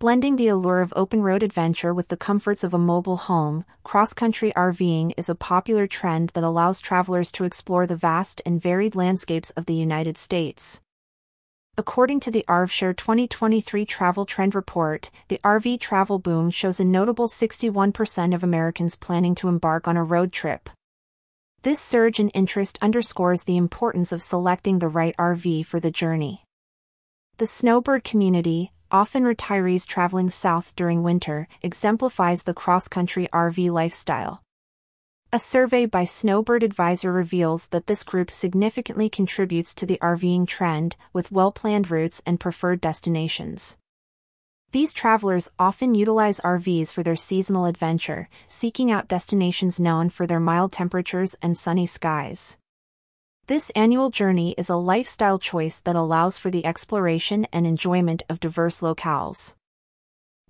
Blending the allure of open road adventure with the comforts of a mobile home, cross country RVing is a popular trend that allows travelers to explore the vast and varied landscapes of the United States. According to the RVshare 2023 Travel Trend Report, the RV travel boom shows a notable 61% of Americans planning to embark on a road trip. This surge in interest underscores the importance of selecting the right RV for the journey. The snowbird community, often retirees traveling south during winter, exemplifies the cross-country RV lifestyle. A survey by Snowbird Advisor reveals that this group significantly contributes to the RVing trend, with well-planned routes and preferred destinations. These travelers often utilize RVs for their seasonal adventure, seeking out destinations known for their mild temperatures and sunny skies. This annual journey is a lifestyle choice that allows for the exploration and enjoyment of diverse locales.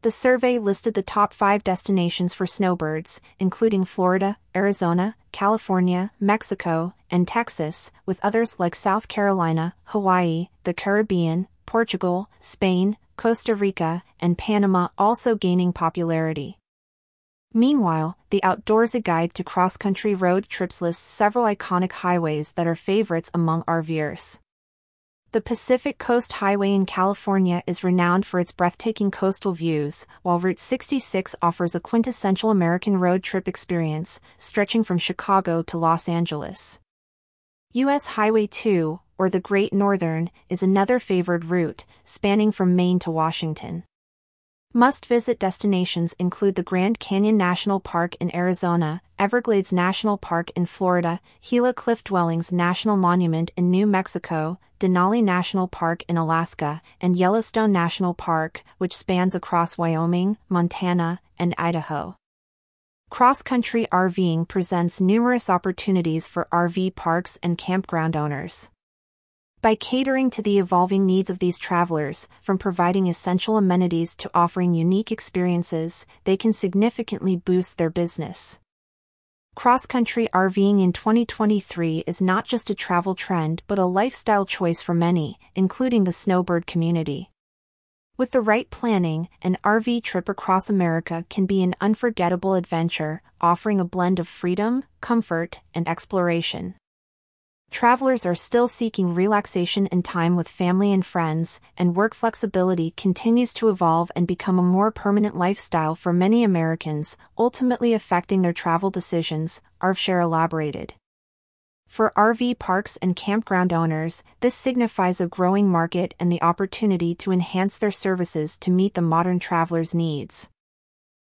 The survey listed the top five destinations for snowbirds, including Florida, Arizona, California, Mexico, and Texas, with others like South Carolina, Hawaii, the Caribbean, Portugal, Spain, Costa Rica, and Panama also gaining popularity. Meanwhile, the Outdoorsy Guide to Cross Country Road Trips lists several iconic highways that are favorites among RVers. The Pacific Coast Highway in California is renowned for its breathtaking coastal views, while Route 66 offers a quintessential American road trip experience, stretching from Chicago to Los Angeles. U.S. Highway 2, or the Great Northern, is another favored route, spanning from Maine to Washington. Must-visit destinations include the Grand Canyon National Park in Arizona, Everglades National Park in Florida, Gila Cliff Dwellings National Monument in New Mexico, Denali National Park in Alaska, and Yellowstone National Park, which spans across Wyoming, Montana, and Idaho. Cross-country RVing presents numerous opportunities for RV parks and campground owners. By catering to the evolving needs of these travelers, from providing essential amenities to offering unique experiences, they can significantly boost their business. Cross country RVing in 2023 is not just a travel trend but a lifestyle choice for many, including the snowbird community. With the right planning, an RV trip across America can be an unforgettable adventure, offering a blend of freedom, comfort, and exploration. Travelers are still seeking relaxation and time with family and friends, and work flexibility continues to evolve and become a more permanent lifestyle for many Americans, ultimately affecting their travel decisions, RVshare elaborated. For RV parks and campground owners, this signifies a growing market and the opportunity to enhance their services to meet the modern traveler's needs.